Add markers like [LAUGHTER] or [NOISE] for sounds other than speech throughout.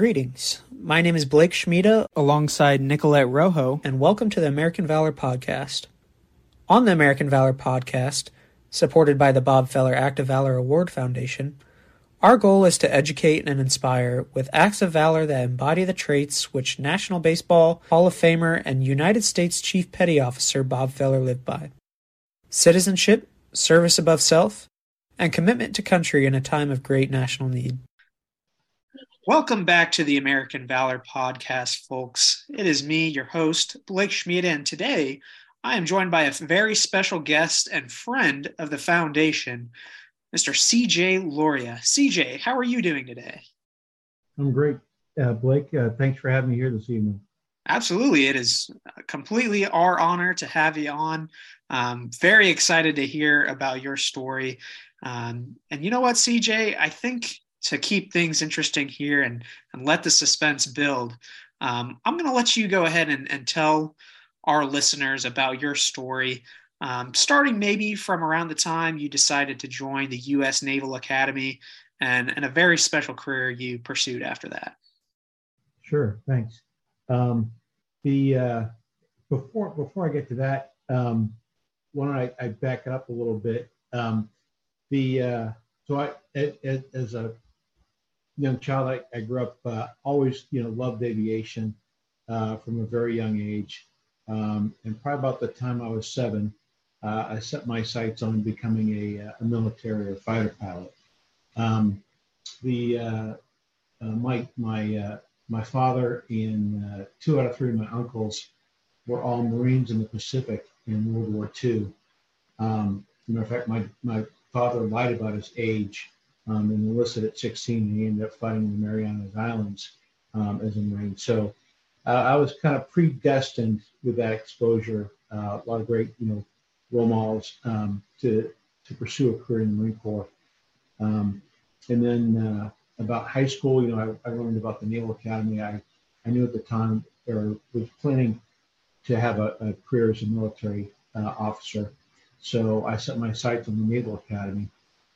Greetings. My name is Blake Schmida alongside Nicolette Rojo, and welcome to the American Valor Podcast. On the American Valor Podcast, supported by the Bob Feller Act of Valor Award Foundation, our goal is to educate and inspire with acts of valor that embody the traits which National Baseball Hall of Famer and United States Chief Petty Officer Bob Feller lived by citizenship, service above self, and commitment to country in a time of great national need. Welcome back to the American Valor Podcast, folks. It is me, your host, Blake Schmid, and today I am joined by a very special guest and friend of the foundation, Mr. CJ Loria. CJ, how are you doing today? I'm great, uh, Blake. Uh, thanks for having me here this evening. Absolutely. It is completely our honor to have you on. Um, very excited to hear about your story. Um, and you know what, CJ? I think to keep things interesting here and, and let the suspense build, um, I'm going to let you go ahead and, and, tell our listeners about your story, um, starting maybe from around the time you decided to join the U.S. Naval Academy and, and a very special career you pursued after that. Sure, thanks. Um, the uh, before before I get to that, um, why don't I, I back up a little bit? Um, the uh, so I as a young child, I, I grew up uh, always, you know, loved aviation uh, from a very young age. Um, and probably about the time I was seven, uh, I set my sights on becoming a, uh, a military or fighter pilot. Um, the uh, uh, my my my father and two out of three of my uncles were all Marines in the Pacific in World War II. Um, matter of fact, my my father lied about his age um, and enlisted at 16, and he ended up fighting in the Marianas Islands um, as a Marine. So uh, I was kind of predestined with that exposure. Uh, a lot of great, you know, role models um, to to pursue a career in the Marine Corps. Um, and then uh, about high school, you know, I, I, learned about the Naval Academy. I, I knew at the time or was planning to have a, a career as a military uh, officer. So I set my sights on the Naval Academy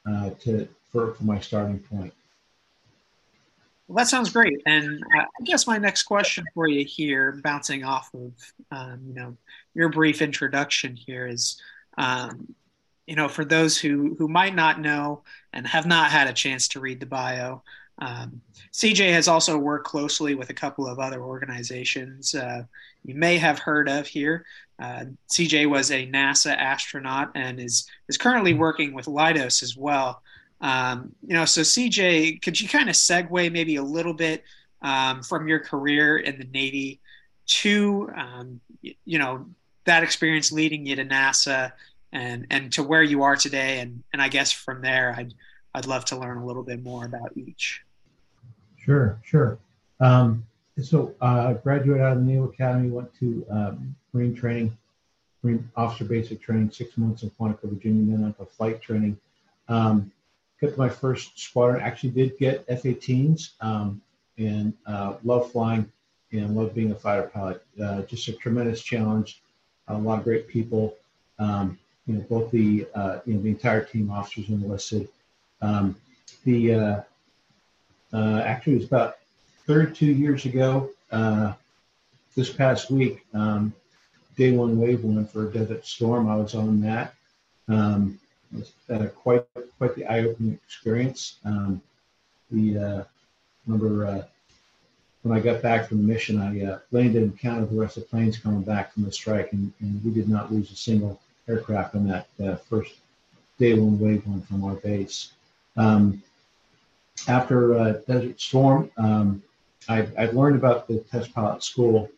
uh, to for, for my starting point. Well, that sounds great. And uh, I guess my next question for you here, bouncing off of um, you know your brief introduction here, is um, you know for those who who might not know and have not had a chance to read the bio. Um, CJ has also worked closely with a couple of other organizations uh, you may have heard of here. Uh, CJ was a NASA astronaut and is is currently working with Leidos as well. Um, you know, so CJ, could you kind of segue maybe a little bit um, from your career in the Navy to, um, you know, that experience leading you to NASA and and to where you are today, and and I guess from there, I'd I'd love to learn a little bit more about each. Sure, sure. Um, so, uh, graduated out of the Naval Academy, went to um, Marine training, Marine officer basic training, six months in Quantico, Virginia, then went to flight training. Um, my first squadron. Actually, did get F-18s um, and uh, love flying and love being a fighter pilot. Uh, just a tremendous challenge. A lot of great people. Um, you know, both the uh, you know the entire team, officers enlisted. Um, the uh, uh, actually it was about 32 years ago. Uh, this past week, um, day one wave one for a Desert Storm. I was on that. Um, uh, quite quite the eye-opening experience. Um, the uh, remember uh, when I got back from the mission, I uh, landed and counted the rest of the planes coming back from the strike, and, and we did not lose a single aircraft on that uh, first day one wave one from our base. Um, after uh, Desert Storm, um, I, I learned about the test pilot school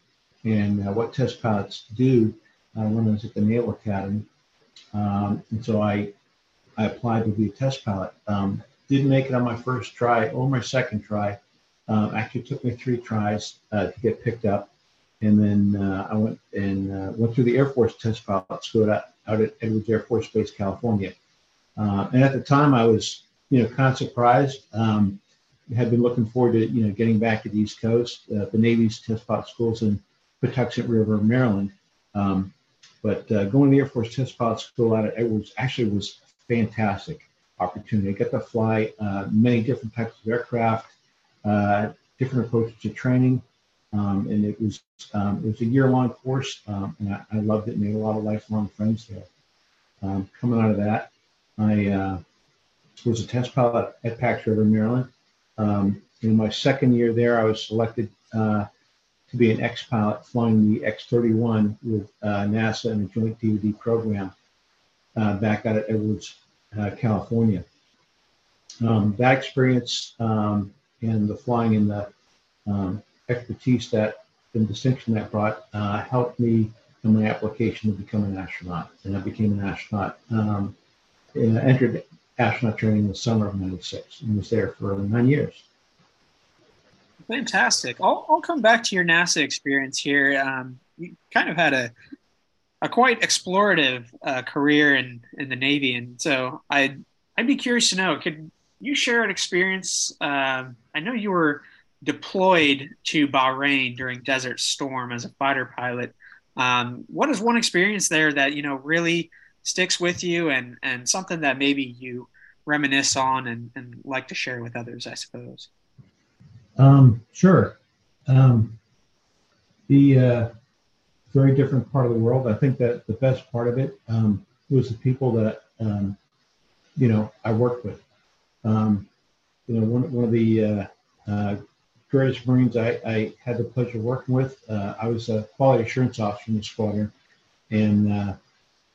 and what test pilots do when I was at the Naval Academy. Um, and so I I applied to be a test pilot. Um, didn't make it on my first try or my second try. Um, actually, took me three tries uh, to get picked up, and then uh, I went and uh, went through the Air Force test pilot school out, out at Edwards Air Force Base, California. Uh, and at the time, I was you know kind of surprised. Um, had been looking forward to you know getting back to the East Coast. Uh, the Navy's test pilot schools in Patuxent River, Maryland. Um, but going to the Air Force test pilot school out at Edwards actually was fantastic opportunity. I got to fly uh, many different types of aircraft, uh, different approaches to training. Um, and it was um, it was a year long course, um, and I, I, loved it. Made a lot of lifelong friends there. Um, coming out of that, I uh, was a test pilot at Pax River, Maryland. Um, in my second year there, I was selected uh, to be an ex pilot flying the X 31 with uh, NASA and a joint DoD program uh, back out at Edwards, uh, California. Um, that experience um, and the flying and the um, expertise that and distinction that brought uh, helped me in my application to become an astronaut. And I became an astronaut. Um, and I entered astronaut training in the summer of 96 and was there for nine years. Fantastic. I'll, I'll come back to your NASA experience here. Um, you kind of had a, a quite explorative uh, career in, in the Navy. And so I'd, I'd be curious to know, could you share an experience? Um, I know you were deployed to Bahrain during Desert Storm as a fighter pilot. Um, what is one experience there that, you know, really sticks with you and, and something that maybe you reminisce on and, and like to share with others, I suppose? Um, sure. Um, the uh, very different part of the world. I think that the best part of it um, was the people that um, you know I worked with. Um, you know, one one of the uh, uh, greatest Marines I, I, had the pleasure of working with. Uh, I was a quality assurance officer in the squadron, and uh,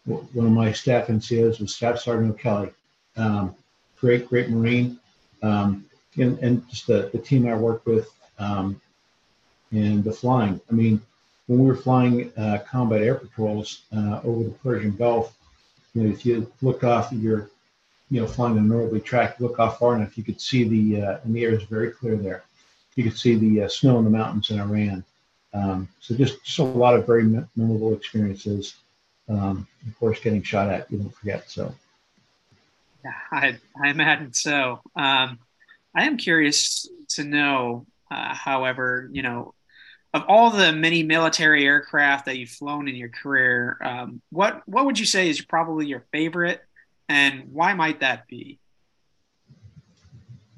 one of my staff NCOs was Staff Sergeant O'Kelly. Um, great, great Marine. Um, and, and just the, the team I worked with um, and the flying. I mean, when we were flying uh, combat air patrols uh, over the Persian Gulf, you know, if you look off, you're, you know, flying a northerly track, look off far enough, you could see the, uh, and the air is very clear there. You could see the uh, snow in the mountains in Iran. Um, so just, just a lot of very memorable experiences. Um, of course, getting shot at, you don't forget. So. Yeah, I, I imagine so. Um, I am curious to know, uh, however, you know, of all the many military aircraft that you've flown in your career, um, what what would you say is probably your favorite, and why might that be?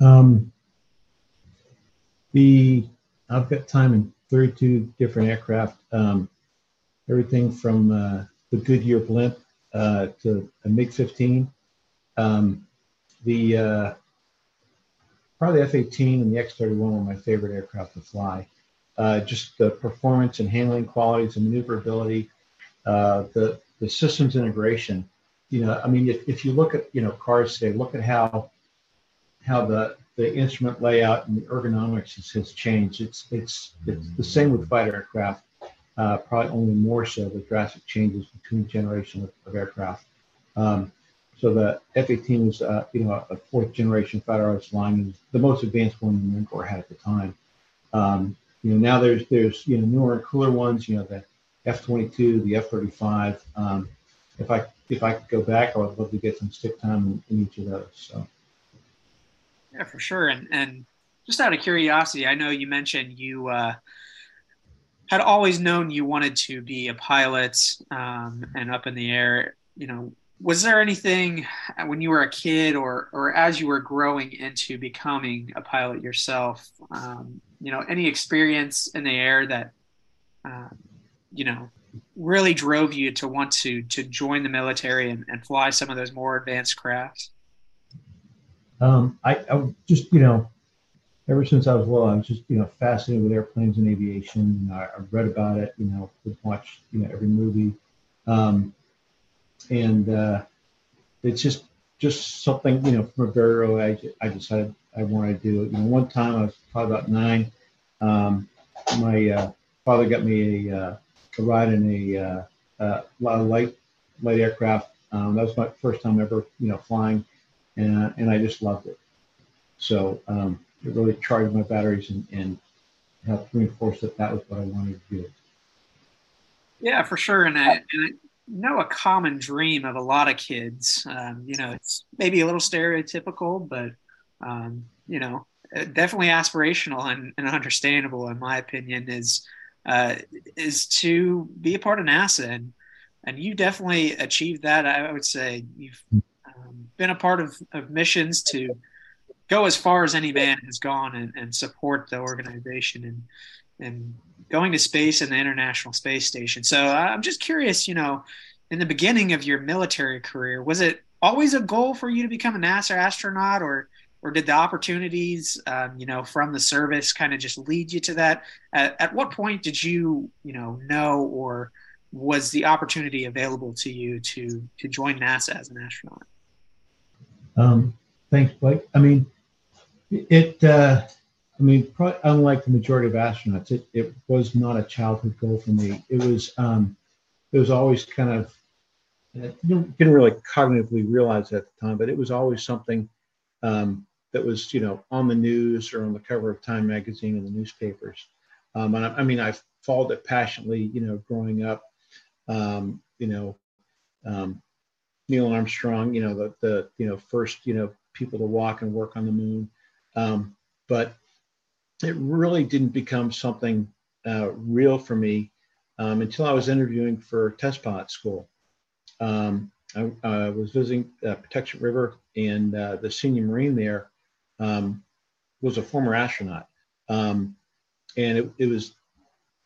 Um, the I've got time in 32 different aircraft, um, everything from uh, the Goodyear blimp uh, to a MiG-15. Um, the uh, probably the F-18 and the X-31 were my favorite aircraft to fly. Uh, just the performance and handling qualities and maneuverability, uh, the the systems integration. You know, I mean, if, if you look at you know cars today, look at how how the the instrument layout and the ergonomics has, has changed. It's it's it's the same with fighter aircraft. Uh, probably only more so the drastic changes between generations of, of aircraft. Um, so the F-18 was, uh, you know, a fourth generation fighter was flying, the most advanced one the Marine Corps had at the time. Um, you know, now there's there's you know newer and cooler ones. You know, the F-22, the F-35. Um, if I if I could go back, I would love to get some stick time in, in each of those. So. Yeah, for sure. And and just out of curiosity, I know you mentioned you uh, had always known you wanted to be a pilot um, and up in the air. You know, was there anything when you were a kid or or as you were growing into becoming a pilot yourself um, you know any experience in the air that uh, you know really drove you to want to to join the military and, and fly some of those more advanced crafts um, I, I just you know ever since I was little, I was just you know fascinated with airplanes and aviation. Know, I, I read about it. You know, watched you know every movie. Um, and uh, it's just just something you know from a very early age I decided I wanted to do it. You know, one time I was probably about nine. Um, my uh, father got me a, uh, a ride in a, uh, uh, light light aircraft. Um, that was my first time ever you know flying, and and I just loved it. So um, it really charged my batteries and, and helped reinforce that that was what I wanted to do. Yeah, for sure. And I, and I, know a common dream of a lot of kids. Um, you know, it's maybe a little stereotypical, but um, you know, definitely aspirational and, and, understandable, in my opinion, is uh, is to be a part of NASA, and and you definitely achieved that. I would say you've um, been a part of, of missions to go as far as any man has gone and, and support the organization and and going to space and the International Space Station. So uh, I'm just curious, you know, in the beginning of your military career, was it always a goal for you to become a NASA astronaut, or or did the opportunities, um, you know, from the service kind of just lead you to that? At, at what point did you, you know, know or was the opportunity available to you to to join NASA as an astronaut? Um, thanks, Blake. I mean, it. Uh, I mean, probably, unlike the majority of astronauts, it, it was not a childhood goal for me. It was um, it was always kind of I didn't really cognitively realize at the time, but it was always something um, that was you know on the news or on the cover of Time magazine and the newspapers. Um, and I, I, mean, I followed it passionately, you know, growing up. Um, you know, um, Neil Armstrong, you know, the the you know first you know people to walk and work on the moon, um, but it really didn't become something uh, real for me um, until I was interviewing for test pilot school. Um, I was visiting uh, Patuxent River, and uh, the senior Marine there um, was a former astronaut. Um, and it, it, was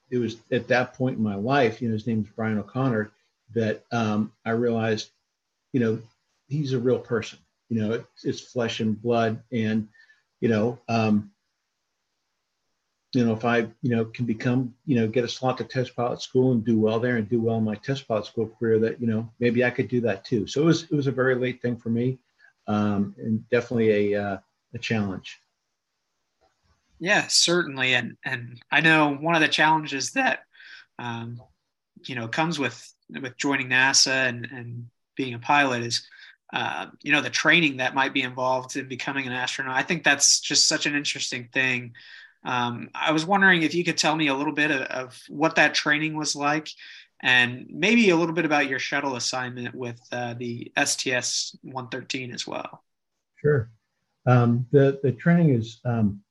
it was at that point in my life, you know, his name is Bryan O'Connor, that um, I realized, you know, he's a real person. You know, it's, it's flesh and blood, and you know, um, you know, if I, you know, can become, you know, get a slot to test pilot school and do well there and do well in my test pilot school career, that you know, maybe I could do that too. So it was it was a very late thing for me, um, and definitely a uh, a challenge. Yeah, certainly, and and I know one of the challenges that, um, you know, comes with with joining NASA and and being a pilot is uh, you know the training that might be involved in becoming an astronaut i think that's just such an interesting thing um, I was wondering if you could tell me a little bit of, of, what that training was like and maybe a little bit about your shuttle assignment with uh, the STS 113 as well. Sure. Um, the, the training is, um,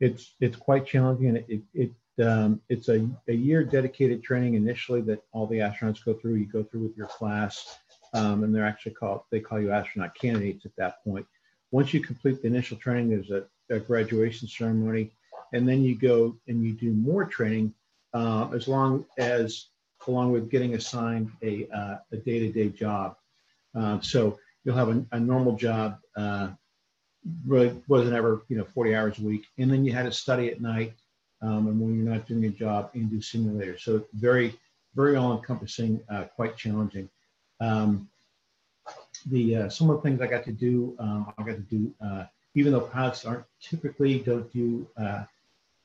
it's, it's quite challenging and it, it, um, it's a, a year dedicated training initially that all the astronauts go through. You go through with your class um, and they're actually called, they call you astronaut candidates at that point. Once you complete the initial training, there's a a graduation ceremony, and then you go and you do more training uh, as long as along with getting assigned a, uh, a day-to-day job. Uh, so you'll have a, a normal job, uh, really wasn't ever you know 40 hours a week, and then you had to study at night, um, and when you're not doing your job, and do simulators. So very, very all-encompassing, uh, quite challenging. Um, the uh, some of the things I got to do, um, I got to do even though pilots aren't typically don't do uh,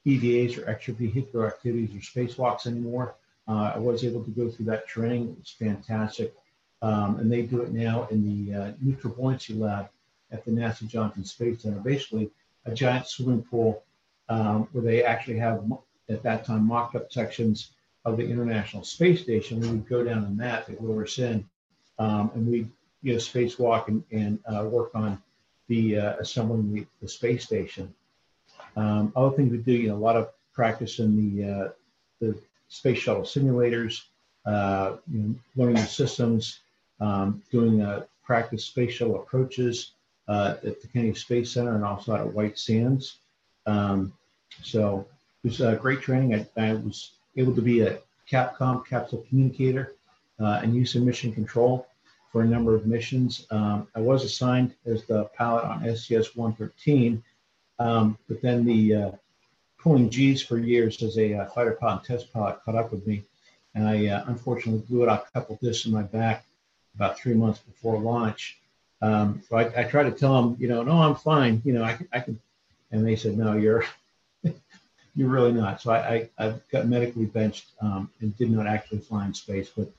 EVAs or extravehicular activities or spacewalks anymore, uh, I was able to go through that training. It's fantastic. Um, and they do it now in the uh, neutral buoyancy lab at the NASA Johnson Space Center, basically a giant swimming pool um, where they actually have, at that time, mock up sections of the International Space Station. We would go down in that, they lure us in, um, and we you know, spacewalk and, and uh, work on the uh, assembling the, the, space station. Um, other things we do, you know, a lot of practice in the uh, the space shuttle simulators, uh, you know, learning the systems, um, doing uh, practice space shuttle approaches uh, at the Kennedy Space Center and also out at White Sands. Um, so it was a great training. I, I, was able to be a Capcom capsule communicator uh, and use of mission control for a number of missions. Um, I was assigned as the pilot on STS 113, um, but then the uh, pulling G's for years as a uh, fighter pilot and test pilot caught up with me. And I uh, unfortunately blew it out a couple discs in my back about three months before launch. Um, so I, I tried to tell them, you know, no, I'm fine. You know, I, I can. And they said, no, you're [LAUGHS] you're really not. So I, I, I got medically benched um, and did not actually fly in space, but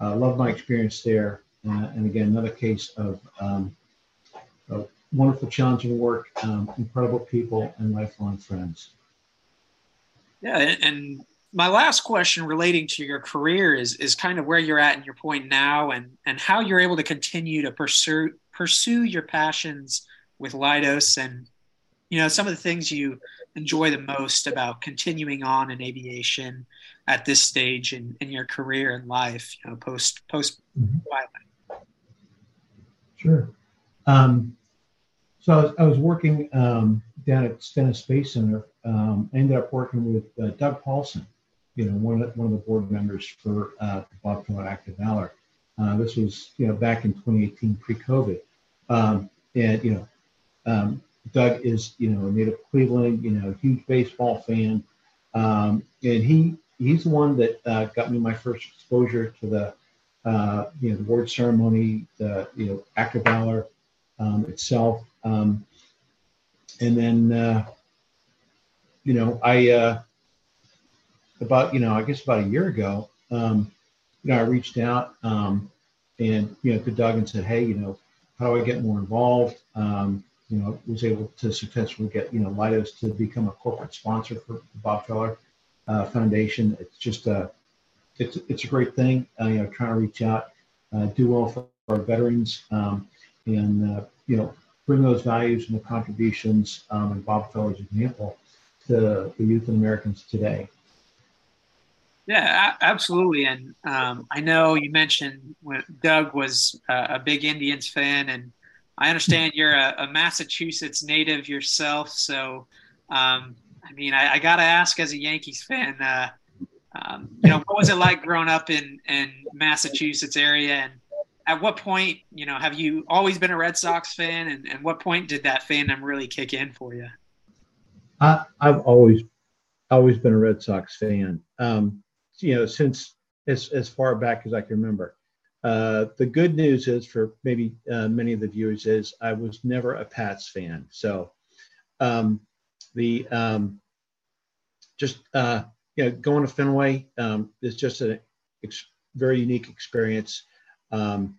uh, loved my experience there. Uh, and again, another case of, um, of wonderful, challenging work, um, incredible people, and lifelong friends. Yeah, and my last question relating to your career is is kind of where you're at and your point now, and and how you're able to continue to pursue pursue your passions with Leidos, and you know some of the things you enjoy the most about continuing on in aviation at this stage in, in your career and life, you know, post post mm-hmm. Sure. Um, so I was, I was working um, down at Stennis Space Center. Um, I ended up working with uh, Doug Paulson, you know, one of the, one of the board members for uh, Bob Feller Act of Valor. Uh, this was, you know, back in 2018, pre-COVID, um, and you know, um, Doug is, you know, a native Cleveland, you know, huge baseball fan, um, and he he's the one that uh, got me my first exposure to the, uh, you know, the award ceremony, the you know, Act of Valor um, itself, um, and then, uh, you know, I uh, about you know, I guess about a year ago, um, you know, I reached out um, and you know to Doug and said, hey, you know, how do I get more involved? Um, you know, was able to successfully get you know Leidos to become a corporate sponsor for the Bob Feller uh, Foundation. It's just a it's it's a great thing. Uh, you know, trying to reach out, uh, do well for our veterans, um, and uh, you know, bring those values and the contributions um, and Bob Feller's example to the youth and Americans today. Yeah, absolutely. And um, I know you mentioned Doug was a big Indians fan, and I understand you're a, a Massachusetts native yourself. So, um, I mean, I, I got to ask as a Yankees fan, uh, um, you know, what was it like growing up in, in Massachusetts area? And at what point, you know, have you always been a Red Sox fan? And, and what point did that fandom really kick in for you? I, I've always, always been a Red Sox fan. Um, you know, since as, as far back as I can remember. Uh, the good news is for maybe uh, many of the viewers is I was never a Pats fan. So um, the um, just uh, you know going to Fenway um, is just a ex- very unique experience, um,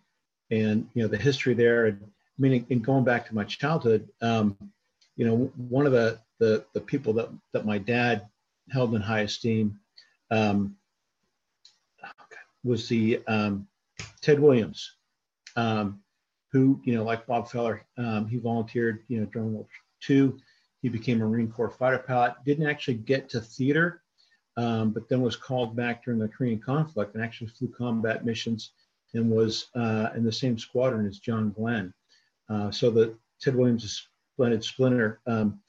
and you know the history there. And I mean, in going back to my childhood, um, you know, one of the the the people that that my dad held in high esteem um, was the um, Ted Williams, um, who, you know, like Bob Feller, um, he volunteered, you know, during World War II. He became a Marine Corps fighter pilot, didn't actually get to theater, um, but then was called back during the Korean conflict and actually flew combat missions and was uh, in the same squadron as John Glenn. Uh, so the Ted Williams' splendid splinter um,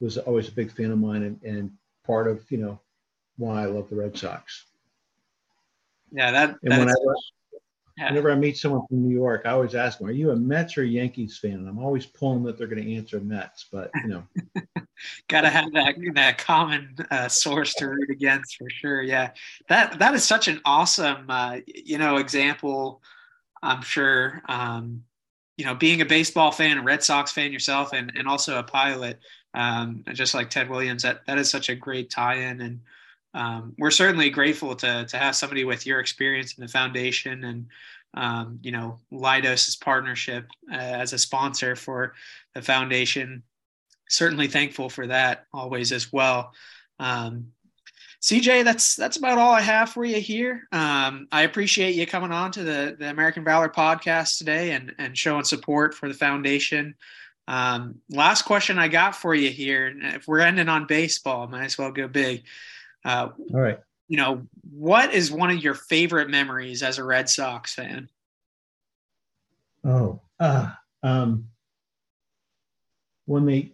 was always a big fan of mine and, and part of, you know, why I love the Red Sox. Yeah, that. And when I, whenever I meet someone from New York, I always ask them, "Are you a Mets or Yankees fan?" And I'm always pulling that they're going to answer Mets, but you know, [LAUGHS] got to have that that common uh, source to root against for sure. Yeah, that that is such an awesome, uh, you know, example. I'm sure. Um, you know, being a baseball fan, a Red Sox fan yourself, and and also a pilot, um, just like Ted Williams, that that is such a great tie-in and um, we're certainly grateful to to have somebody with your experience in the foundation and um, you know Leidos's partnership uh, as a sponsor for the foundation. Certainly thankful for that always as well. Um, CJ, that's that's about all I have for you here. Um, I appreciate you coming on to the, the American Valor podcast today and, and showing support for the foundation. Um, last question I got for you here. and If we're ending on baseball, might as well go big. Uh, All right. You know, what is one of your favorite memories as a Red Sox fan? Oh, uh, um, when they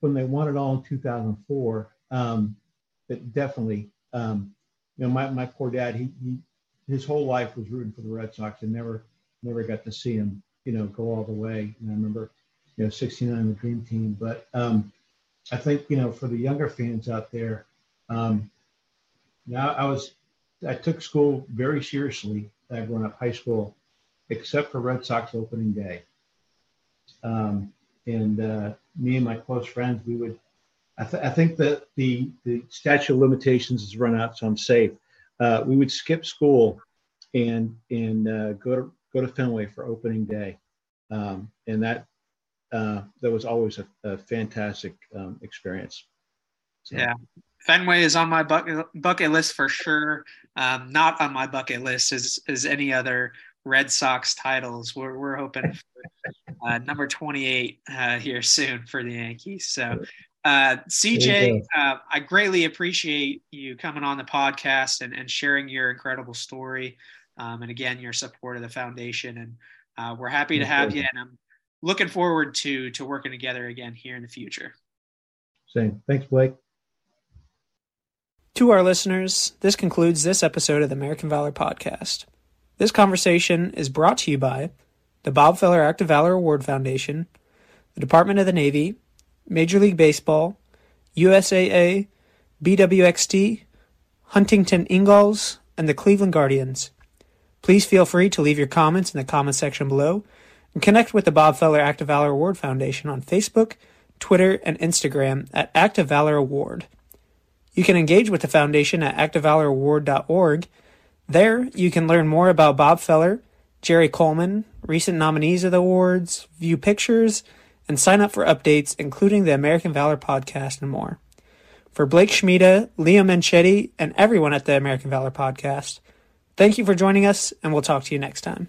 when they won it all in 2004, um, it definitely, um, you know, my, my poor dad, he, he his whole life was rooting for the Red Sox and never never got to see him, you know, go all the way. And I remember, you know, 69 the Dream Team. But um, I think, you know, for the younger fans out there, um, now I was, I took school very seriously. Growing up high school, except for Red Sox opening day. Um, and uh, me and my close friends, we would, I, th- I, think that the, the statute of limitations has run out, so I'm safe. Uh, we would skip school and and uh, go to go to Fenway for opening day, um, and that uh, that was always a, a fantastic um, experience. So. Yeah, Fenway is on my bucket bucket list for sure. Um, not on my bucket list is is any other Red Sox titles. We're we're hoping for uh, number twenty eight uh, here soon for the Yankees. So, uh, CJ, uh, I greatly appreciate you coming on the podcast and, and sharing your incredible story, um, and again your support of the foundation. And uh, we're happy to have you. And I'm looking forward to to working together again here in the future. Same. Thanks, Blake. To our listeners, this concludes this episode of the American Valor Podcast. This conversation is brought to you by the Bob Feller Act of Valor Award Foundation, the Department of the Navy, Major League Baseball, USAA, BWXT, Huntington Ingalls, and the Cleveland Guardians. Please feel free to leave your comments in the comment section below and connect with the Bob Feller Act of Valor Award Foundation on Facebook, Twitter, and Instagram at Act of Valor Award. You can engage with the foundation at actofvaloraward.org. There, you can learn more about Bob Feller, Jerry Coleman, recent nominees of the awards, view pictures, and sign up for updates, including the American Valor podcast and more. For Blake Schmida, Leo Manchetti, and everyone at the American Valor podcast, thank you for joining us, and we'll talk to you next time.